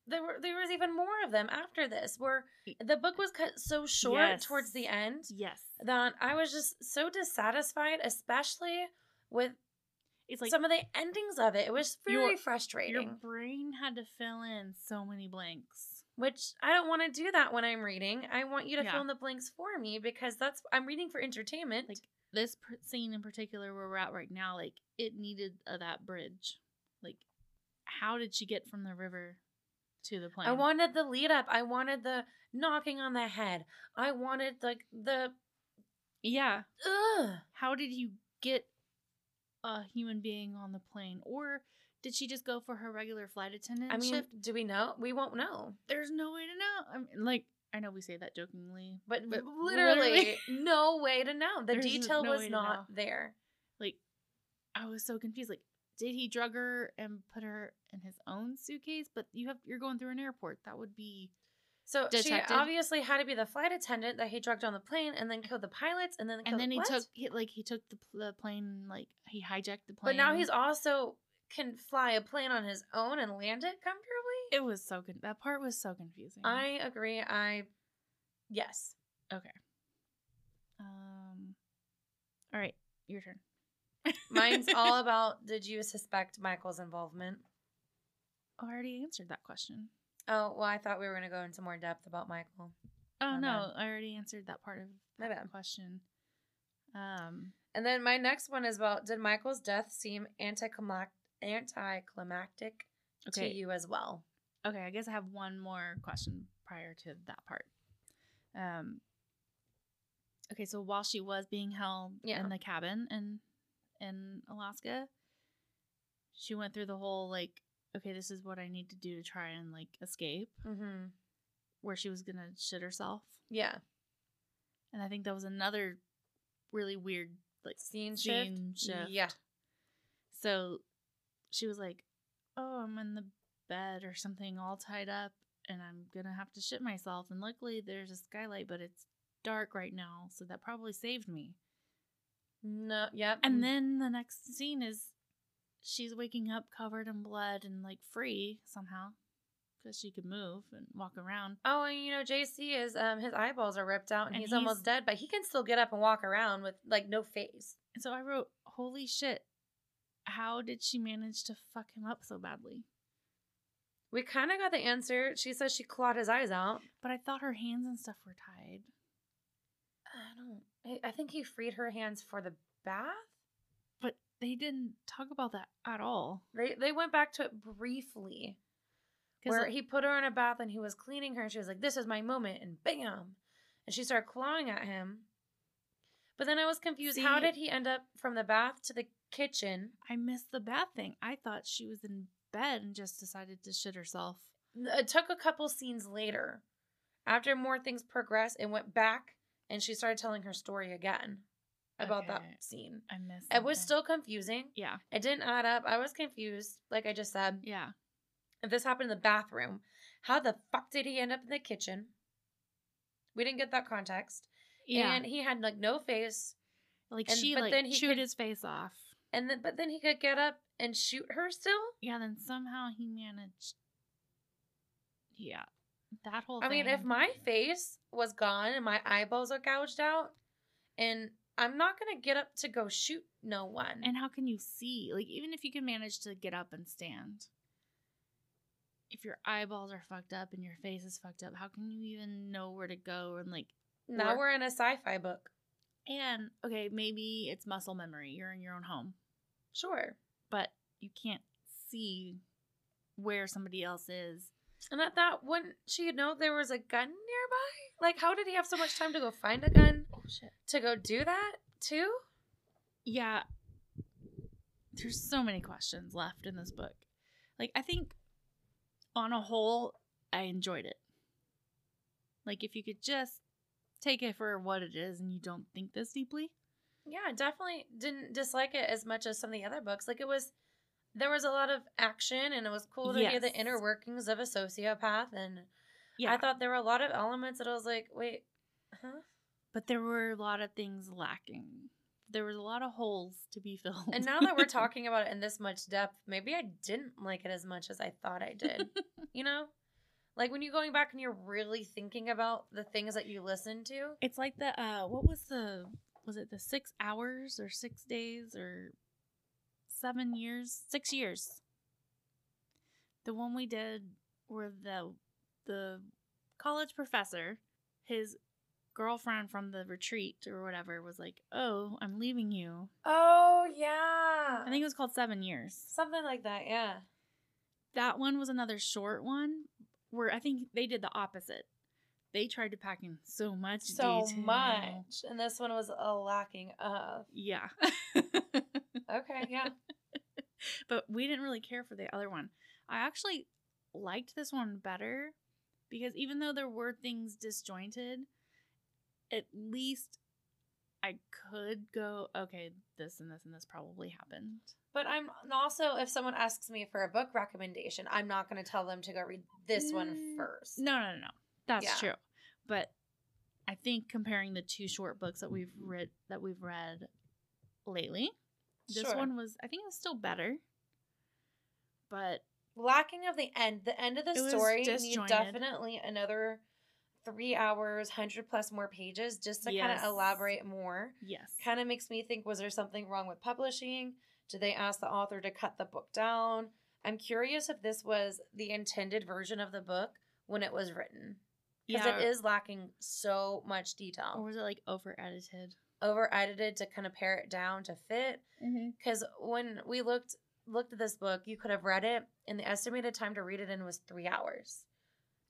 there were there was even more of them after this where the book was cut so short
Yes.
towards the end
yes.
that I was just so dissatisfied, especially with
It's like
some of the endings of it. It was very
Your-
frustrating.
your brain had to fill in so many blanks.
which I don't want to do that when I'm reading. I want you to
Yeah.
fill in the blanks for me because that's I'm reading for entertainment.
Like this scene in particular where we're at right now, like it needed uh, that bridge. Like, how did she get from the river to the plane?
I wanted the lead up. I wanted the knocking on the head. I wanted like the
yeah.
ugh.
how did you get a human being on the plane or did she just go for her regular flight attendant
I mean,
shift
do we know? We won't know.
there's no way to know i mean like i know we say that jokingly
But,
But
literally,
literally-
no way to know. The detail
no
was not there.
like i was so confused like did he drug her and put her in his own suitcase but you have you're going through an airport that would be
So she obviously had to be the flight attendant that he drugged on the plane and then killed the pilots and then
and then he
what?
took he, like he took the, the plane like he hijacked the plane
But now he's also can fly a plane on his own and land it comfortably.
It was so good that part was so confusing
I agree. I yes.
okay um all right your turn
Mine's all about did you suspect Michael's involvement?
Oh, I already answered that question.
Oh, well, I thought we were going to go into more depth about Michael.
Oh
My
no, I already answered that part of
My
that
bad.
question. Um,
And then my next one is about did Michael's death seem anticlimac- anticlimactic
okay,
to you as well?
Okay. I guess I have one more question prior to that part. Um, okay, so while she was being held
Yeah.
in the cabin in in Alaska, she went through the whole like, okay, this is what I need to do to try and like escape,
Mm-hmm.
where she was gonna shit herself,
Yeah.
and I think that was another really weird like
Scene shift?
scene shift.
Yeah.
So she was like, "Oh, I'm in the bed or something, all tied up, and I'm gonna have to shit myself." And luckily, there's a skylight, but it's dark right now, so that probably saved me.
No, yep.
And then the next scene is she's waking up covered in blood and like free somehow because she could move and walk around.
Oh, and you know, JC is um his eyeballs are ripped out and,
And
he's,
he's-
almost dead, but he can still get up and walk around with like no face.
And so I wrote, "Holy shit! How did she manage to fuck him up so badly?"
We kind of got the answer. She says she clawed his eyes out.
But I thought her hands and stuff were tied.
I don't. I, I think he freed her hands for the bath.
But they didn't talk about that at all.
They they went back to it briefly, where
it-
he put her in a bath and he was cleaning her, and she was like, "This is my moment," and bam, and she started clawing at him. But then I was confused. How did he end up from the bath to the kitchen?
I missed the bath thing. I thought she was in bed and just decided to shit herself.
It uh, took a couple scenes later. After more things progressed, it went back and she started telling her story again about that scene.
I missed.
It was still confusing.
Yeah.
It didn't add up. I was confused, like I just said.
Yeah.
If this happened in the bathroom, how the fuck did he end up in the kitchen? We didn't get that context.
Yeah.
And he had like no face.
like
and-
she
but
like
then he
chewed
could-
his face off.
And then but then he could get up and shoot her still?
Yeah, then somehow he managed. Yeah. That whole
I
thing.
mean, if my face was gone and my eyeballs are gouged out, and I'm not gonna get up to go shoot no one.
And how can you see? Like, even if you can manage to get up and stand, if your eyeballs are fucked up and your face is fucked up, how can you even know where to go? And like,
now
or-
we're in a sci-fi book.
and okay, maybe it's muscle memory. You're in your own home,
Sure.
But you can't see where somebody else is.
And at that, wouldn't she know there was a gun nearby? Like, how did he have so much time to go find a gun
Oh shit.
to go do that too?
Yeah. There's so many questions left in this book. Like, I think on a whole, I enjoyed it. Like, if you could just take it for what it is and you don't think this deeply.
Yeah, definitely didn't dislike it as much as some of the other books. Like, it was, there was a lot of action, and it was cool to hear the inner workings of a sociopath. And
Yeah.
I thought there were a lot of elements that I was like, wait, huh?
but there were a lot of things lacking. There was a lot of holes to be filled.
And now that we're talking about it in this much depth, maybe I didn't like it as much as I thought I did. you know? Like when you're going back and you're really thinking about the things that you listened to.
it's like the uh what was the was it the 6 hours or 6 days or 7 years? 6 years. The one we did where the the college professor his girlfriend from the retreat or whatever was like, "Oh, I'm leaving you."
Oh, yeah.
I think it was called 7 years.
something like that, yeah.
That one was another short one where I think they did the opposite. They tried to pack in so much
So
detail.
much. And this one was a lacking of.
Yeah.
Okay, yeah.
but we didn't really care for the other one. I actually liked this one better because even though there were things disjointed, at least I could go, okay, this and this and this probably happened.
But I'm also, if someone asks me for a book recommendation, I'm not going to tell them to go read this one
Mm,
first.
No, no, no, no. That's
Yeah.
true. But I think comparing the two short books that we've read that we've read lately, this
Sure.
one was I think it was still better. But
lacking of the end. The end of the story need definitely another three hours, hundred plus more pages, just to kind of elaborate more.
yes.
Kind of makes me think: was there something wrong with publishing? Did they ask the author to cut the book down? I'm curious if this was the intended version of the book when it was written, because
yeah,
it is lacking so much detail.
or was it like over edited?
over edited to kind of pare it down to fit. Mm-hmm. because when we looked looked at this book you could have read it and the estimated time to read it in was three hours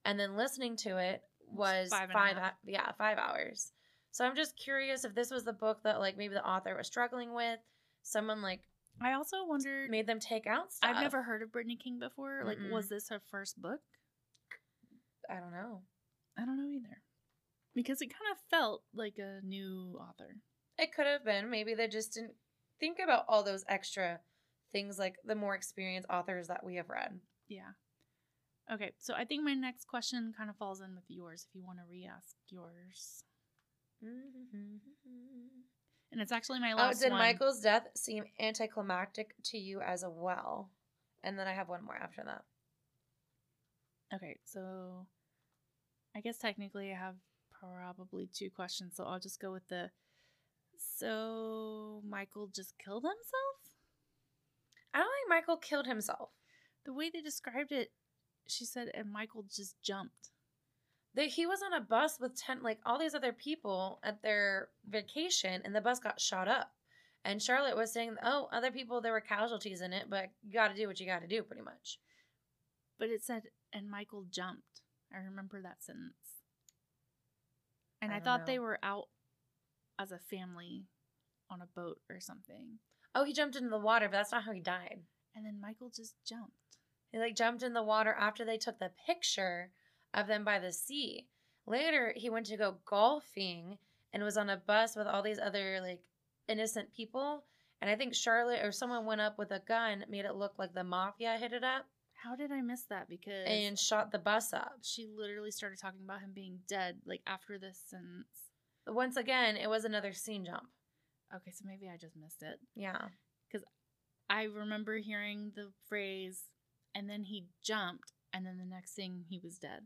and then listening to it was
five
five,
and a half.
yeah five hours so i'm just curious if this was the book that like maybe the author was struggling with someone like
I also wondered
made them take out stuff
I've never heard of Brittany King before. Like,
Mm-mm.
was this her first book?
i don't know
I don't know either. Because it kind of felt like a new author.
it could have been maybe they just didn't think about all those extra things like the more experienced authors that we have read
Yeah. Okay, so I think my next question kind of falls in with yours if you want to re ask yours. Mm-hmm. And it's actually my
oh,
last.
Oh, did
one.
Michael's death seem anticlimactic to you as well? And then I have one more after that.
Okay, so I guess technically I have probably two questions, so I'll just go with the. So Michael just killed himself?
I don't think Michael killed himself.
The way they described it, she said, and Michael just jumped.
That he was on a bus with ten like all these other people at their vacation, and the bus got shot up. And Charlotte was saying, "Oh, other people there were casualties in it, but you got to do what you got to do, pretty much."
But it said, and Michael jumped. I remember that sentence. And
I
I, thought they were out as a family on a boat or something.
Oh, he jumped into the water, but that's not how he died.
And then Michael just jumped.
He like jumped in the water after they took the picture of them by the sea. Later, he went to go golfing and was on a bus with all these other like innocent people. And I think Charlotte or someone went up with a gun, made it look like the mafia hit it up,
How did I miss that? Because
and shot the bus up.
she literally started talking about him being dead like after this sentence.
Once again, it was another scene jump.
Okay, so maybe I just missed it.
Yeah.
Because I remember hearing the phrase, and then he jumped, and then the next thing he was dead.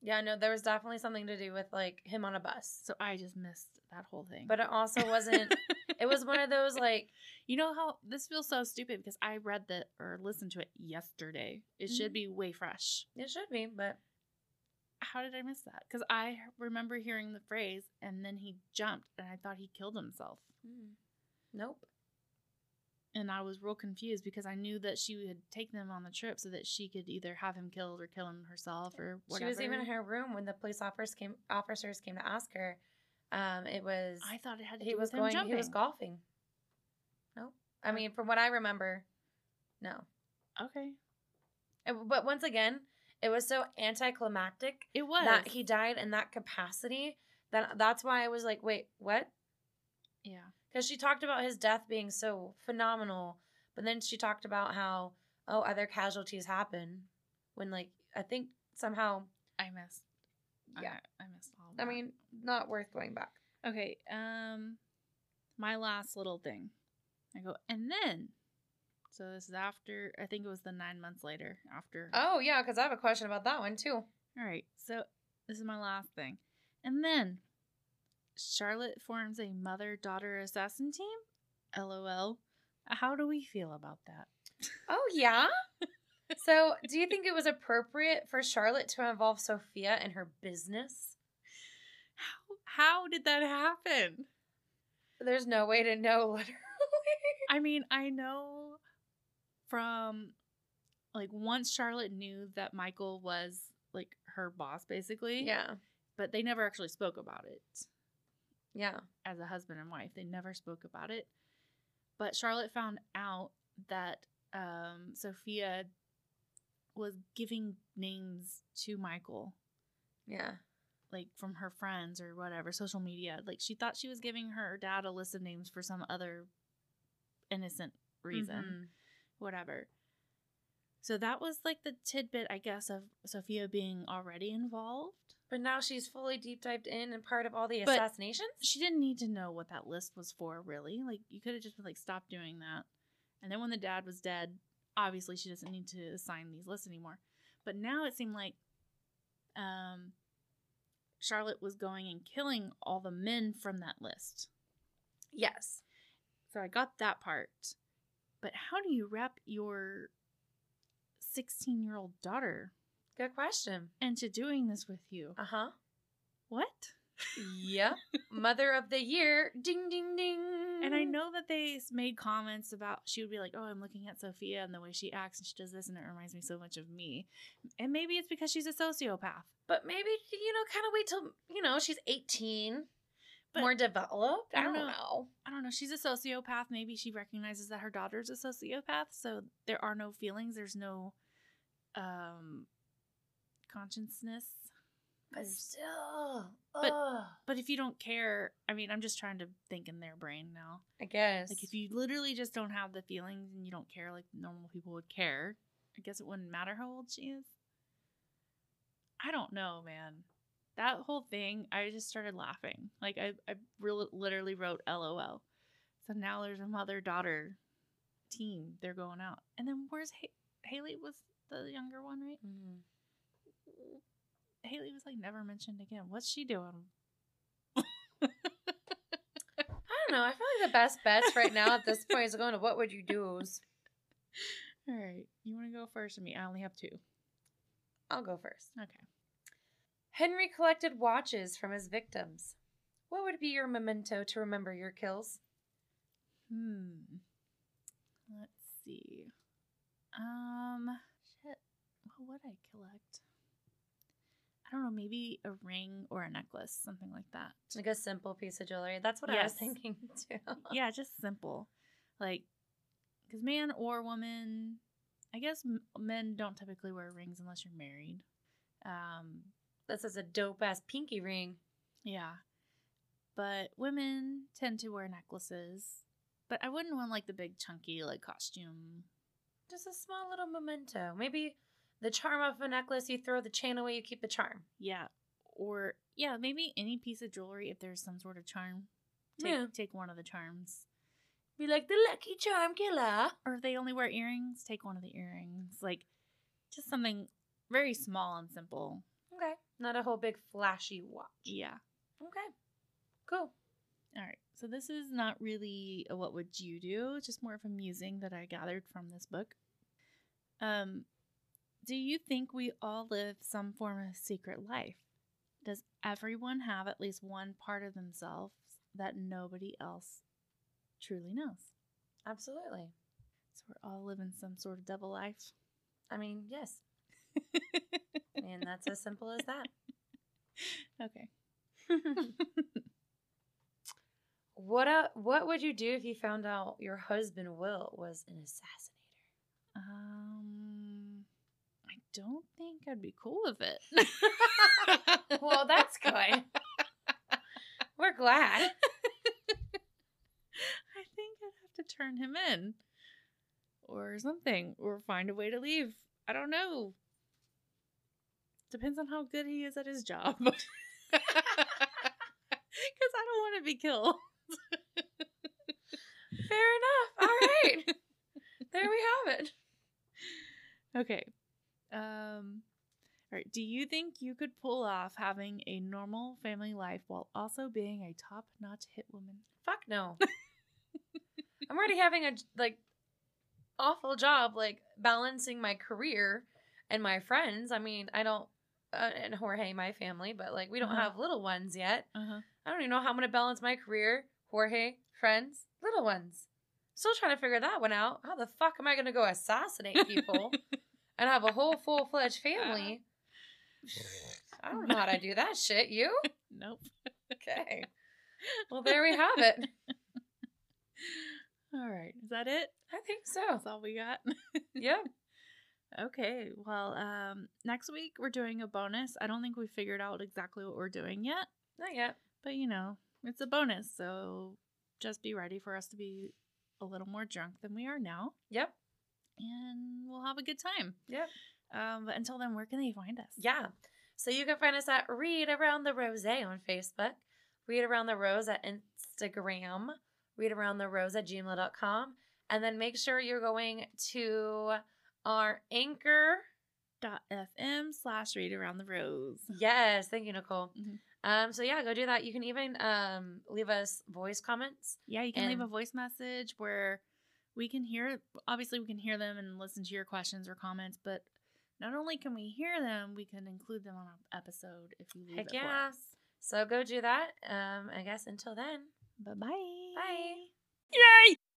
Yeah, no, there was definitely something to do with like him on a bus.
So I just missed that whole thing.
But it also wasn't it was one of those like
you know how this feels so stupid because I read that or listened to it yesterday. It should
Mhm.
be way fresh.
it should be, but
How did I miss that? Because I remember hearing the phrase, and then he jumped, and I thought he killed himself.
mm, nope.
And I was real confused because I knew that she would take them on the trip so that she could either have him killed or kill him herself or whatever.
She was even in her room when the police officers came officers came to ask her. Um, it was
I thought it had to
he
do
was
with him
going
jumping.
he was golfing. Nope. I mean, from what I remember, no.
Okay,
And- But once again, it was so anticlimactic
it was
that he died in that capacity. That that's why I was like, wait, what?
Yeah,
because she talked about his death being so phenomenal but then she talked about how oh other casualties happen when like i think somehow
I missed.
Yeah.
I, I missed all.
I
that.
mean not worth going back
okay. Um, my last little thing. I go, and then. So this is after. I think it was the nine months later after.
oh yeah because i have a question about that one too
All right. So this is my last thing. And then Charlotte forms a mother daughter assassin team? LOL. How do we feel about that?
oh yeah so do you think it was appropriate for charlotte to involve sophia in her business
How, how did that happen?
there's no way to know literally
I mean, I know from like once Charlotte knew that Michael was like her boss basically.
yeah
But they never actually spoke about it.
yeah
as a husband and wife. They never spoke about it. But Charlotte found out that um, Sophia was giving names to Michael,
yeah
like from her friends or whatever, social media. Like she thought she was giving her dad a list of names for some other innocent reason,
Mhm.
whatever. So that was like the tidbit, I guess, of Sophia being already involved.
but now she's fully deep dived in and part of all the
But-
assassinations
she didn't need to know what that list was for really like you could have just like stopped doing that and then when the dad was dead obviously she doesn't need to assign these lists anymore. But now it seemed like um charlotte was going and killing all the men from that list.
Yes.
So i got that part. But how do you wrap your 16 year old daughter
good question.
into doing this with you?
Uh-huh.
What?
Yep. Mother of the year. Ding ding ding.
And I know that they made comments about she would be like, "Oh, I'm looking at Sophia and the way she acts and she does this and it reminds me so much of me." And maybe it's because she's a sociopath.
But maybe you know, kind of wait till you know she's 18,
But-
more developed. I
I
don't
don't
know.
I don't know. She's a sociopath. Maybe she recognizes that her daughter's a sociopath, so there are no feelings. There's no um consciousness.
But still,
But-
ugh,
but if you don't care, I mean, I'm just trying to think in their brain now.
I guess.
Like if you literally just don't have the feelings and you don't care like normal people would care, I guess it wouldn't matter how old she is. I don't know, man. That whole thing, I just started laughing. Like I, I really literally wrote LOL. So now there's a mother daughter team. They're going out, and then where's ha- Haley? Was the younger one right?
Mhm.
Haley was like never mentioned again. What's she doing?
I don't know. I feel like the best bets right now at this point is going to what would you do's.
All right, you want to go first or me? I only have two.
I'll go first.
Okay.
Henry collected watches from his victims. What would be your memento to remember your kills?
Hmm. Let's see. Um. Shit. What would I collect? I don't know. Maybe a ring or a necklace, something like that.
Like a simple piece of jewelry. That's what I was thinking too.
yeah, just simple. Like, because man or woman, I guess m- men don't typically wear rings unless you're married. Um,
This is a dope ass pinky ring.
yeah. But women tend to wear necklaces. But I wouldn't want like the big chunky like costume.
Just a small little memento. Maybe the charm of a necklace, you throw the chain away, you keep the charm.
Yeah. Or yeah, maybe any piece of jewelry if there's some sort of charm. Take
Yeah.
take one of the charms.
Be like the lucky charm killer.
Or if they only wear earrings, take one of the earrings. Like just something very small and simple.
Okay. Not a whole big flashy watch.
Yeah.
Okay. Cool.
All right. So this is not really a what would you do, it's just more of a musing that I gathered from this book. Um do you think we all live some form of secret life? Does everyone have at least one part of themselves that nobody else truly knows?
Absolutely.
So we're all living some sort of double life.
I mean, yes. And that's as simple as that.
okay.
what uh, what would you do if you found out your husband Will was an assassinator?
Um don't think I'd be cool with it.
well, that's good. We're glad.
I think I'd have to turn him in or something or find a way to leave. I don't know. Depends on how good he is at his job. Because I don't want to be killed.
Fair enough. All right. there we have it.
Okay. Um all right, do you think you could pull off having a normal family life while also being a top-notch hit woman?
Fuck no. I'm already having a like awful job like balancing my career and my friends. I mean, I don't uh, and Jorge, my family, but like we don't
Uh-huh.
have little ones yet.
Uh-huh.
I don't even know how I'm gonna balance my career, Jorge, friends, little ones. Still trying to figure that one out. How the fuck am I gonna go assassinate people and have a whole full fledged family? I don't know how to do that shit. You?
Nope.
Okay. Well, there we have it.
All right. Is that it?
I think so.
That's all we got.
Yep.
Okay. Well, um, next week we're doing a bonus. I don't think we figured out exactly what we're doing yet,
Not yet.
but you know, it's a bonus, so just be ready for us to be a little more drunk than we are now,
Yep.
And we'll have a good time.
Yeah.
Um, but until then, where can they find us?
Yeah. So you can find us at Read Around the Rose on Facebook, Read Around the Rose at Instagram, Read Around the Rose at gmail.com. And then make sure you're going to our anchor.
Dot FM slash read around the rose.
Yes, thank you, Nicole.
Mhm.
Um, so yeah, go do that. You can even um leave us voice comments.
Yeah, you can leave a voice message where we can hear. Obviously, we can hear them and listen to your questions or comments, but not only can we hear them, we can include them on an episode if you leave
Heck
it
yeah.
for us.
So go do that. Um, I guess until then.
Bye bye.
Bye.
Yay!